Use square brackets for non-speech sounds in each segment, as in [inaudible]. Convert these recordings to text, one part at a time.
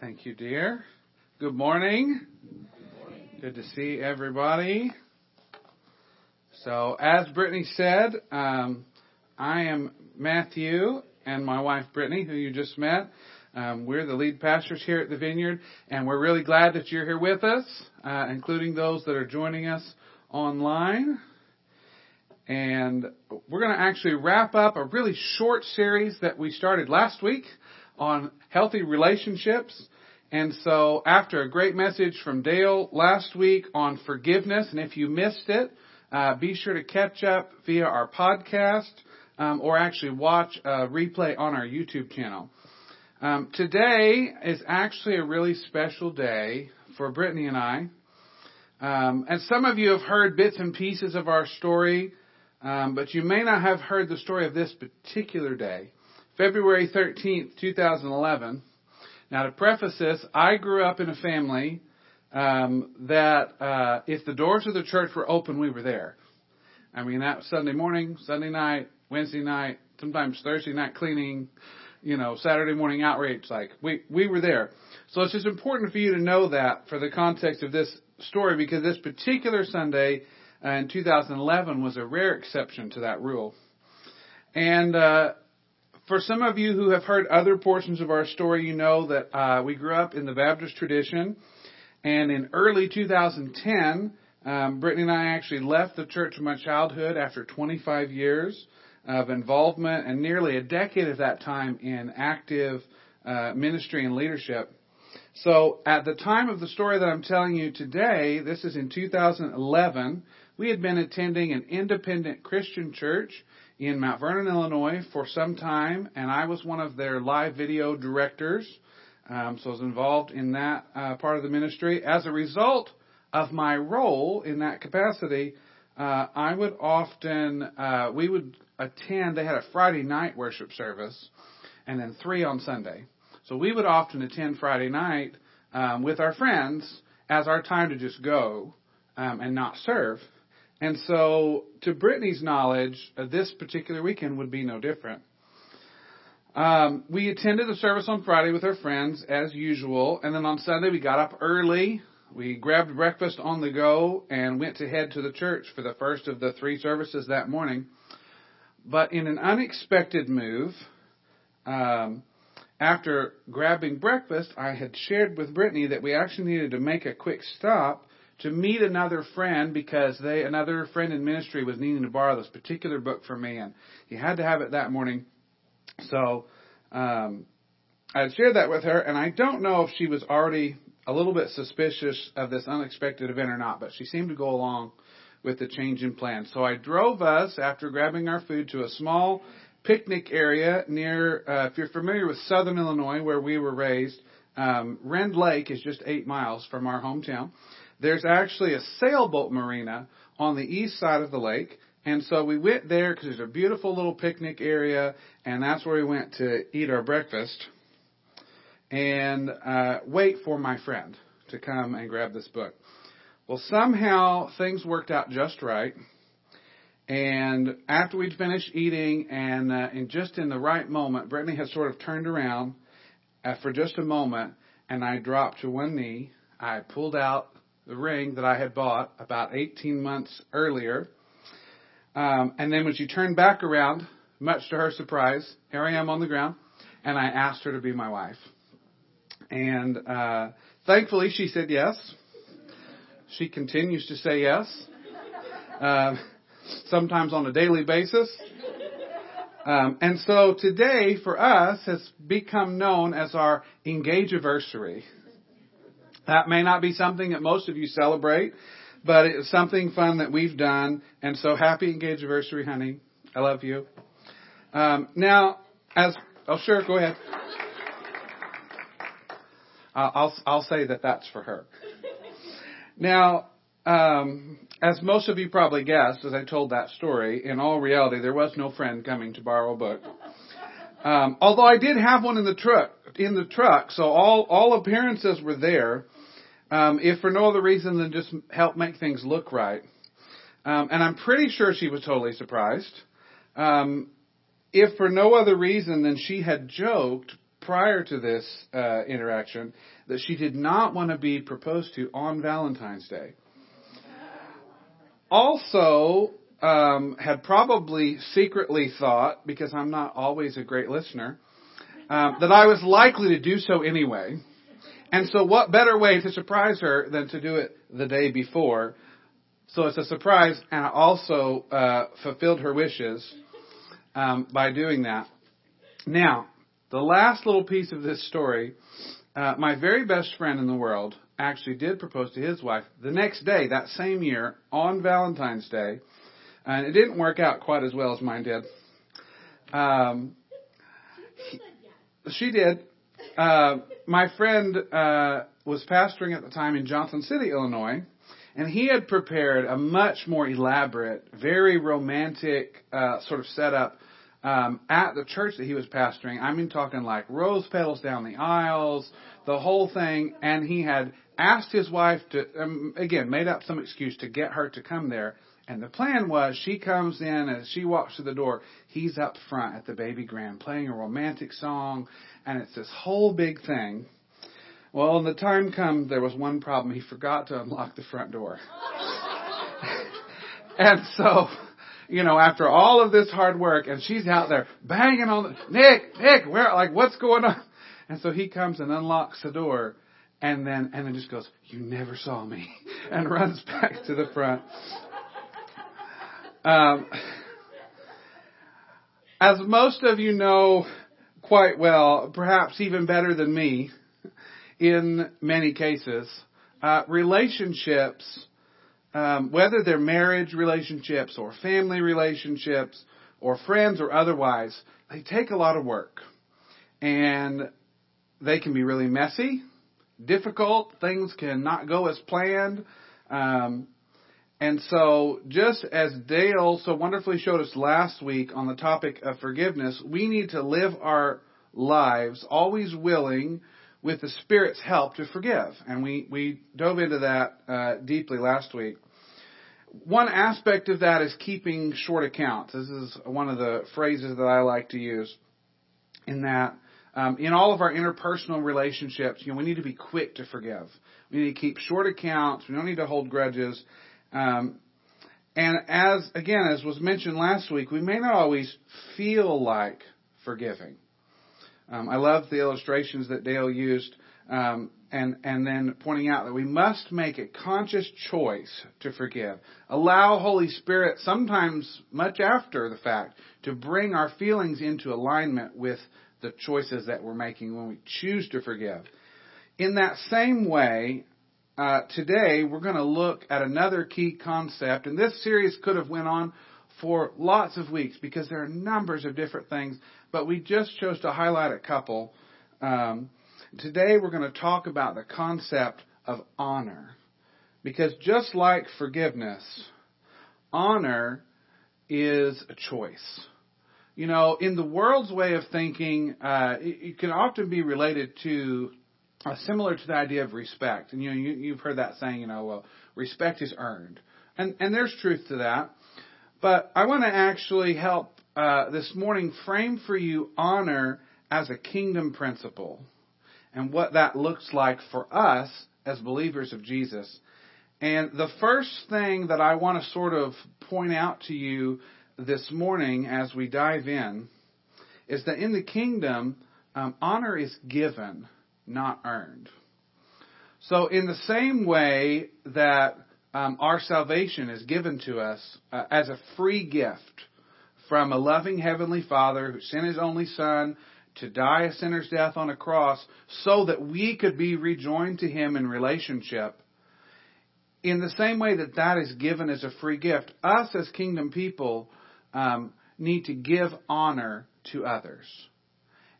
Thank you, dear. Good morning. Good to see everybody. So, as Brittany said, um, I am Matthew and my wife Brittany, who you just met. Um, we're the lead pastors here at the Vineyard, and we're really glad that you're here with us, uh, including those that are joining us online. And we're going to actually wrap up a really short series that we started last week on healthy relationships. And so after a great message from Dale last week on forgiveness, and if you missed it, uh, be sure to catch up via our podcast um, or actually watch a replay on our YouTube channel. Um, today is actually a really special day for Brittany and I. Um, and some of you have heard bits and pieces of our story, um, but you may not have heard the story of this particular day. February 13th, 2011. Now, to preface this, I grew up in a family um, that uh, if the doors of the church were open, we were there. I mean, that Sunday morning, Sunday night, Wednesday night, sometimes Thursday night cleaning, you know, Saturday morning outreach. Like we we were there. So it's just important for you to know that for the context of this story, because this particular Sunday uh, in 2011 was a rare exception to that rule. And uh, for some of you who have heard other portions of our story, you know that uh, we grew up in the Baptist tradition, and in early 2010, um, Brittany and I actually left the church of my childhood after 25 years of involvement and nearly a decade of that time in active uh, ministry and leadership. So at the time of the story that I'm telling you today, this is in 2011, we had been attending an independent Christian church in Mount Vernon, Illinois for some time, and I was one of their live video directors. Um, so I was involved in that uh, part of the ministry. As a result of my role in that capacity, uh, I would often, uh, we would attend, they had a Friday night worship service and then three on Sunday. So we would often attend Friday night um, with our friends as our time to just go um, and not serve. And so, to Brittany's knowledge, uh, this particular weekend would be no different. Um, we attended the service on Friday with our friends as usual, and then on Sunday we got up early. We grabbed breakfast on the go and went to head to the church for the first of the three services that morning. But in an unexpected move, um, after grabbing breakfast, I had shared with Brittany that we actually needed to make a quick stop to meet another friend because they another friend in ministry was needing to borrow this particular book from me and he had to have it that morning. So um, I shared that with her, and I don't know if she was already a little bit suspicious of this unexpected event or not, but she seemed to go along with the change in plans. So I drove us after grabbing our food to a small picnic area near, uh, if you're familiar with southern Illinois where we were raised, um, Rend Lake is just eight miles from our hometown. There's actually a sailboat marina on the east side of the lake. And so we went there because there's a beautiful little picnic area, and that's where we went to eat our breakfast and uh, wait for my friend to come and grab this book. Well, somehow things worked out just right. And after we'd finished eating, and, uh, and just in the right moment, Brittany had sort of turned around uh, for just a moment, and I dropped to one knee. I pulled out the ring that I had bought about 18 months earlier. Um, and then when she turned back around, much to her surprise, here I am on the ground, and I asked her to be my wife. And uh, thankfully, she said yes. She continues to say yes, uh, sometimes on a daily basis. Um, and so today, for us, has become known as our engage anniversary. That may not be something that most of you celebrate, but it's something fun that we've done. And so happy engaged anniversary, honey. I love you. Um, now, as oh sure, go ahead. I'll I'll say that that's for her. Now, um, as most of you probably guessed, as I told that story, in all reality, there was no friend coming to borrow a book. Um, although I did have one in the truck, in the truck, so all all appearances were there um, if for no other reason than just help make things look right. Um, and I'm pretty sure she was totally surprised. Um, if for no other reason than she had joked prior to this uh, interaction that she did not want to be proposed to on Valentine's Day. Also, um, had probably secretly thought, because I'm not always a great listener, um, that I was likely to do so anyway. And so, what better way to surprise her than to do it the day before? So it's a surprise, and I also uh, fulfilled her wishes um, by doing that. Now, the last little piece of this story, uh, my very best friend in the world actually did propose to his wife the next day, that same year, on Valentine's Day, and it didn't work out quite as well as mine did. Um, she did. Uh, my friend uh, was pastoring at the time in Johnson City, Illinois, and he had prepared a much more elaborate, very romantic uh, sort of setup um, at the church that he was pastoring. I mean, talking like rose petals down the aisles, the whole thing. And he had asked his wife to, um, again, made up some excuse to get her to come there. And the plan was she comes in as she walks to the door, he's up front at the baby grand playing a romantic song, and it's this whole big thing. Well, when the time comes, there was one problem. He forgot to unlock the front door. [laughs] and so you know, after all of this hard work, and she's out there banging on the Nick, Nick, where, like, what's going on? And so he comes and unlocks the door, and then and then just goes, "You never saw me," [laughs] and runs back to the front. Um, as most of you know quite well, perhaps even better than me, in many cases, uh, relationships um, whether they're marriage relationships or family relationships or friends or otherwise, they take a lot of work. And they can be really messy, difficult, things can not go as planned. Um, and so, just as Dale so wonderfully showed us last week on the topic of forgiveness, we need to live our lives always willing with the Spirit's help to forgive. And we, we dove into that uh, deeply last week. One aspect of that is keeping short accounts. This is one of the phrases that I like to use. In that, um, in all of our interpersonal relationships, you know, we need to be quick to forgive. We need to keep short accounts. We don't need to hold grudges. Um, and as again, as was mentioned last week, we may not always feel like forgiving. Um, I love the illustrations that Dale used, um, and and then pointing out that we must make a conscious choice to forgive. Allow Holy Spirit, sometimes much after the fact, to bring our feelings into alignment with the choices that we're making when we choose to forgive. In that same way, uh, today we're going to look at another key concept, and this series could have went on for lots of weeks because there are numbers of different things, but we just chose to highlight a couple. Um, today we're going to talk about the concept of honor. Because just like forgiveness, honor is a choice. You know, in the world's way of thinking, uh, it, it, can often be related to uh, similar to the idea of respect. And you know, you, you've heard that saying, you know, well, respect is earned, and and there's truth to that. But I want to actually help uh, this morning frame for you honor as a kingdom principle and what that looks like for us as believers of Jesus. And the first thing that I want to sort of point out to you this morning as we dive in is that in the kingdom, um, honor is given, not earned. So, in the same way that um, our salvation is given to us uh, as a free gift from a loving Heavenly Father who sent His only Son to die a sinner's death on a cross so that we could be rejoined to Him in relationship. In the same way that that is given as a free gift, us as kingdom people um, need to give honor to others.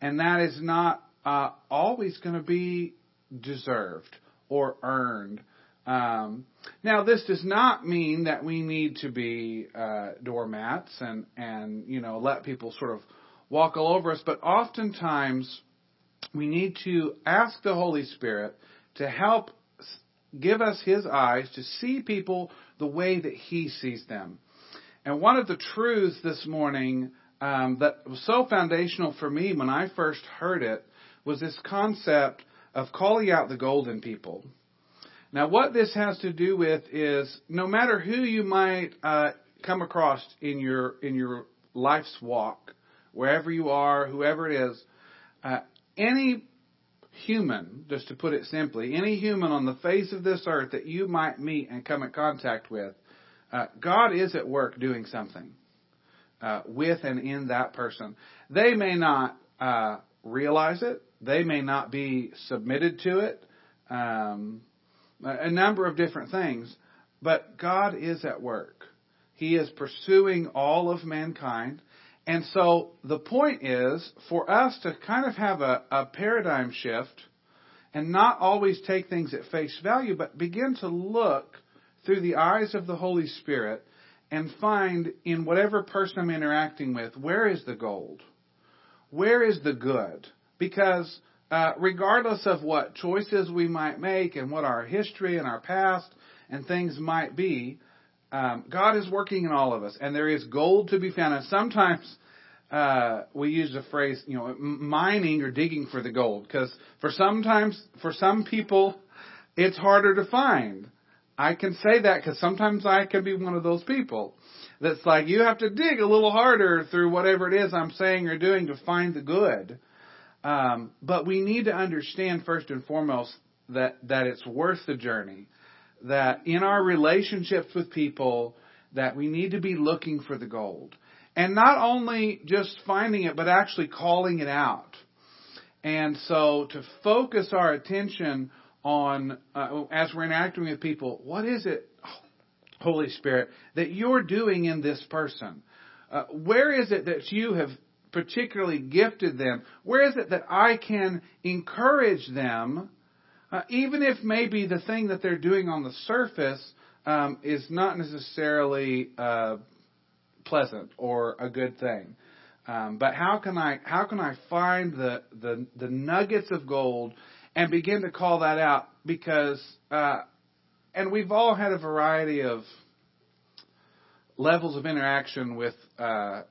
And that is not uh, always going to be deserved or earned. Um, now, this does not mean that we need to be uh, doormats and and you know let people sort of walk all over us, but oftentimes we need to ask the Holy Spirit to help give us His eyes to see people the way that He sees them. And one of the truths this morning um, that was so foundational for me when I first heard it was this concept of calling out the golden people. Now, what this has to do with is no matter who you might uh, come across in your in your life's walk, wherever you are, whoever it is, uh, any human, just to put it simply, any human on the face of this earth that you might meet and come in contact with, uh, God is at work doing something uh, with and in that person. They may not uh, realize it. They may not be submitted to it. Um, a number of different things. But God is at work. He is pursuing all of mankind. And so the point is for us to kind of have a, a paradigm shift and not always take things at face value, but begin to look through the eyes of the Holy Spirit and find in whatever person I'm interacting with, where is the gold? Where is the good? Because uh, regardless of what choices we might make and what our history and our past and things might be, um, God is working in all of us, and there is gold to be found. And sometimes uh, we use the phrase, you know, mining or digging for the gold, because for sometimes for some people, it's harder to find. I can say that because sometimes I can be one of those people that's like you have to dig a little harder through whatever it is I'm saying or doing to find the good. Um, but we need to understand first and foremost that, that it's worth the journey. That in our relationships with people, that we need to be looking for the gold. And not only just finding it, but actually calling it out. And so to focus our attention on, uh, as we're interacting with people, what is it, Holy Spirit, that you're doing in this person? Uh, where is it that you have particularly gifted them? Where is it that I can encourage them, uh, even if maybe the thing that they're doing on the surface um, is not necessarily uh, pleasant or a good thing? Um, but how can I how can I find the, the the nuggets of gold and begin to call that out? Because uh, and we've all had a variety of levels of interaction with uh,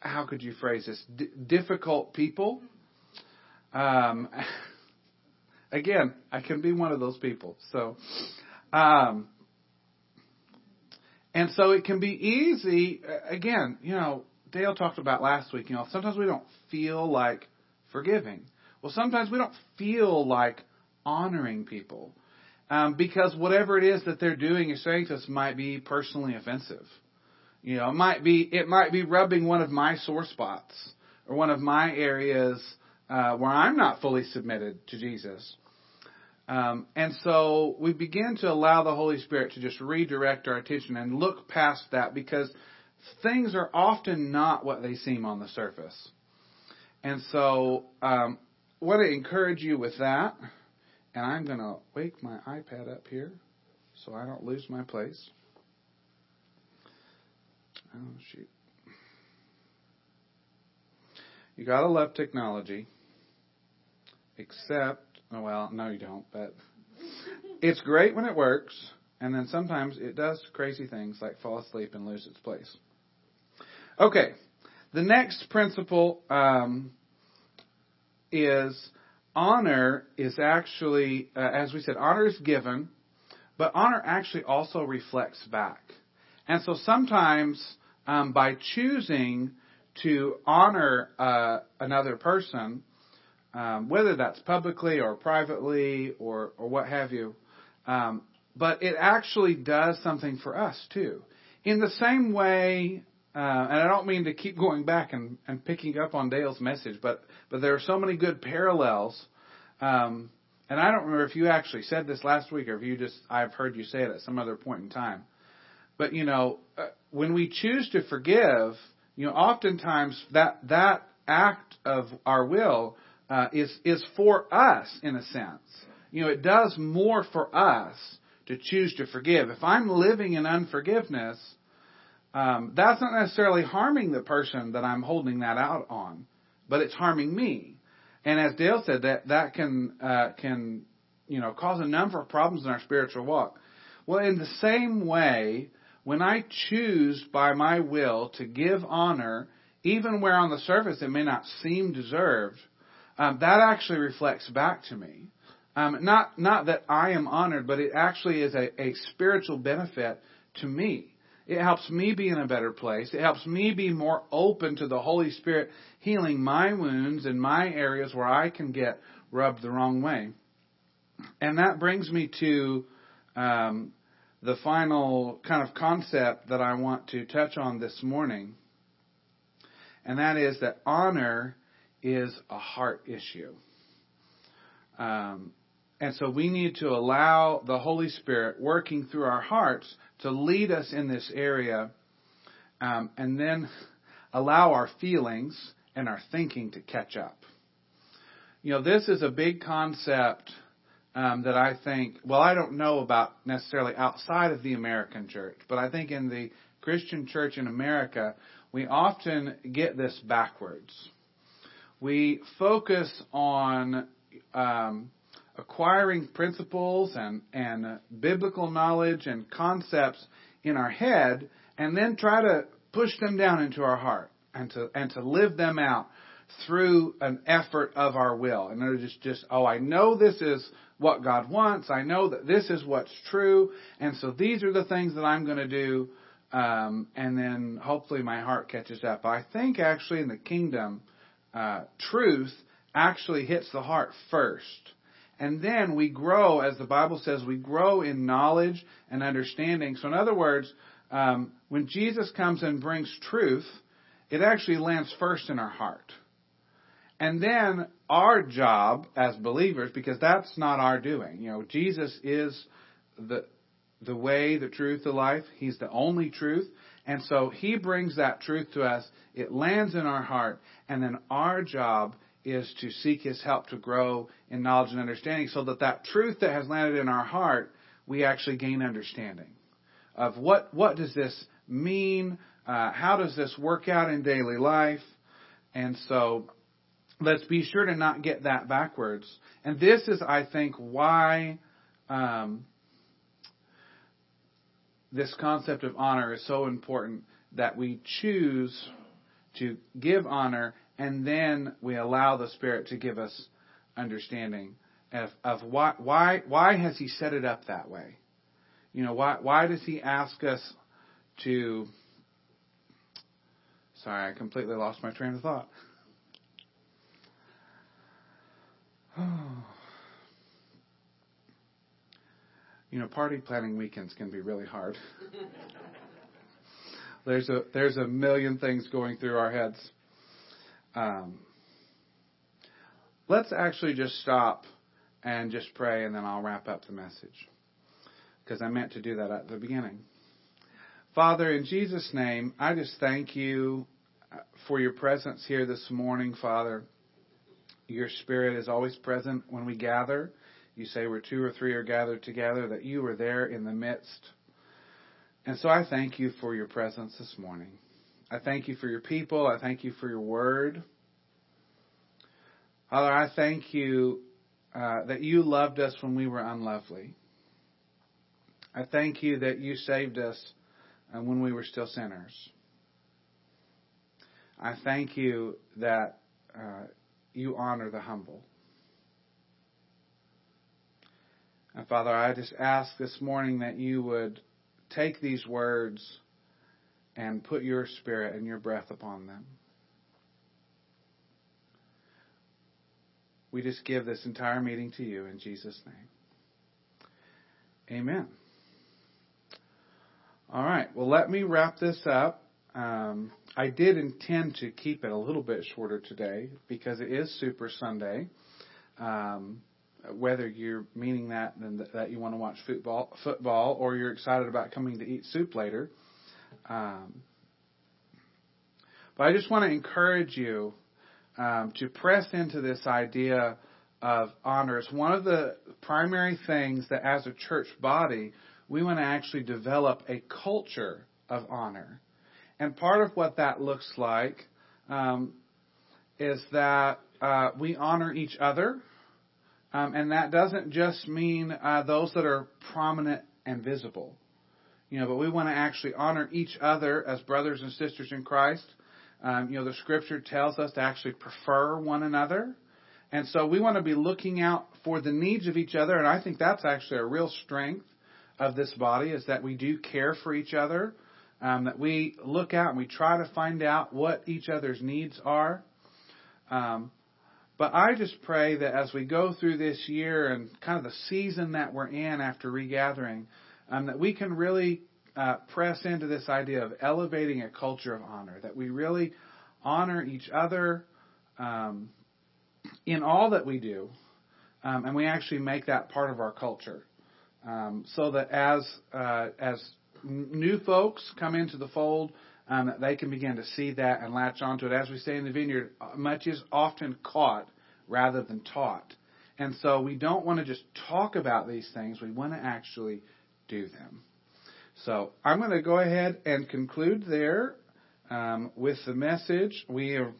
how could you phrase this? D- difficult people. Um, [laughs] again, I can be one of those people. So, um, and so it can be easy. Again, you know, Dale talked about last week. You know, sometimes we don't feel like forgiving. Well, sometimes we don't feel like honoring people um, because whatever it is that they're doing or saying to us might be personally offensive. You know, it might be it might be rubbing one of my sore spots or one of my areas uh, where I'm not fully submitted to Jesus. Um, and so we begin to allow the Holy Spirit to just redirect our attention and look past that because things are often not what they seem on the surface. And so um, I want to encourage you with that. And I'm going to wake my iPad up here so I don't lose my place. Oh, shoot. You gotta love technology. Except, oh, well, no, you don't, but it's great when it works, and then sometimes it does crazy things like fall asleep and lose its place. Okay, the next principle um, is honor is actually, uh, as we said, honor is given, but honor actually also reflects back. And so sometimes um, by choosing to honor uh, another person, um, whether that's publicly or privately or, or what have you, um, but it actually does something for us too. In the same way, uh, and I don't mean to keep going back and, and picking up on Dale's message, but but there are so many good parallels. Um, and I don't remember if you actually said this last week or if you just I've heard you say it at some other point in time. But you know, uh, when we choose to forgive, you know, oftentimes that that act of our will uh, is is for us in a sense. You know, it does more for us to choose to forgive. If I'm living in unforgiveness, um, that's not necessarily harming the person that I'm holding that out on, but it's harming me. And as Dale said, that that can uh, can you know cause a number of problems in our spiritual walk. Well, in the same way, when I choose by my will to give honor, even where on the surface it may not seem deserved, um, that actually reflects back to me. Um, not not that I am honored, but it actually is a, a spiritual benefit to me. It helps me be in a better place. It helps me be more open to the Holy Spirit healing my wounds and my areas where I can get rubbed the wrong way. And that brings me to um, the final kind of concept that I want to touch on this morning. And that is that honor is a heart issue. Um, and so we need to allow the Holy Spirit working through our hearts to lead us in this area um, and then allow our feelings and our thinking to catch up. You know, this is a big concept um, that I think, well, I don't know about necessarily outside of the American church, but I think in the Christian church in America, we often get this backwards. We focus on um, acquiring principles and, and uh, biblical knowledge and concepts in our head and then try to push them down into our heart and to, and to live them out through an effort of our will. And it's just, just, oh, I know this is what God wants. I know that this is what's true. And so these are the things that I'm going to do. Um, and then hopefully my heart catches up. I think actually in the kingdom, uh, truth actually hits the heart first. And then we grow, as the Bible says, we grow in knowledge and understanding. So, in other words, um, when Jesus comes and brings truth, it actually lands first in our heart. And then our job as believers, because that's not our doing. You know, Jesus is the the way, the truth, the life. He's the only truth. And so he brings that truth to us. It lands in our heart. And then our job is to seek his help to grow in knowledge and understanding so that that truth that has landed in our heart, we actually gain understanding of what, what does this mean? Uh, how does this work out in daily life? And so let's be sure to not get that backwards. And this is, I think, why um, this concept of honor is so important that we choose to give honor and then we allow the Spirit to give us understanding of, of why, why, why has He set it up that way? You know, why, why does He ask us to. Sorry, I completely lost my train of thought. [sighs] you know, party planning weekends can be really hard. [laughs] there's a there's a million things going through our heads. Um, let's actually just stop and just pray, and then I'll wrap up the message because I meant to do that at the beginning. Father, in Jesus' name, I just thank you for your presence here this morning, Father. Your Spirit is always present when we gather. You say where two or three are gathered together, that you are there in the midst. And so I thank you for your presence this morning. I thank you for your people. I thank you for your word. Father, I thank you uh, that you loved us when we were unlovely. I thank you that you saved us uh, when we were still sinners. I thank you that uh, you honor the humble. And Father, I just ask this morning that you would take these words and put your spirit and your breath upon them. We just give this entire meeting to you in Jesus' name. Amen. All right. Well, let me wrap this up. Um, I did intend to keep it a little bit shorter today because it is Super Sunday. Um, whether you're meaning that that you want to watch football, football, or you're excited about coming to eat soup later, um, but I just want to encourage you um, to press into this idea of honor. It's one of the primary things that, as a church body, we want to actually develop a culture of honor. And part of what that looks like um, is that uh, we honor each other. Um, and that doesn't just mean uh, those that are prominent and visible. You know, but we want to actually honor each other as brothers and sisters in Christ. Um, you know, the scripture tells us to actually prefer one another. And so we want to be looking out for the needs of each other, and I think that's actually a real strength of this body is that we do care for each other, um, that we look out and we try to find out what each other's needs are. Um, but I just pray that as we go through this year and kind of the season that we're in after regathering, um, that we can really uh, press into this idea of elevating a culture of honor, that we really honor each other um, in all that we do, um, and we actually make that part of our culture, um, so that as uh, as new folks come into the fold, um, they can begin to see that and latch onto it. As we say in the vineyard, much is often caught rather than taught. And so we don't want to just talk about these things, we want to actually do them. So I'm going to go ahead and conclude there um, with the message. We are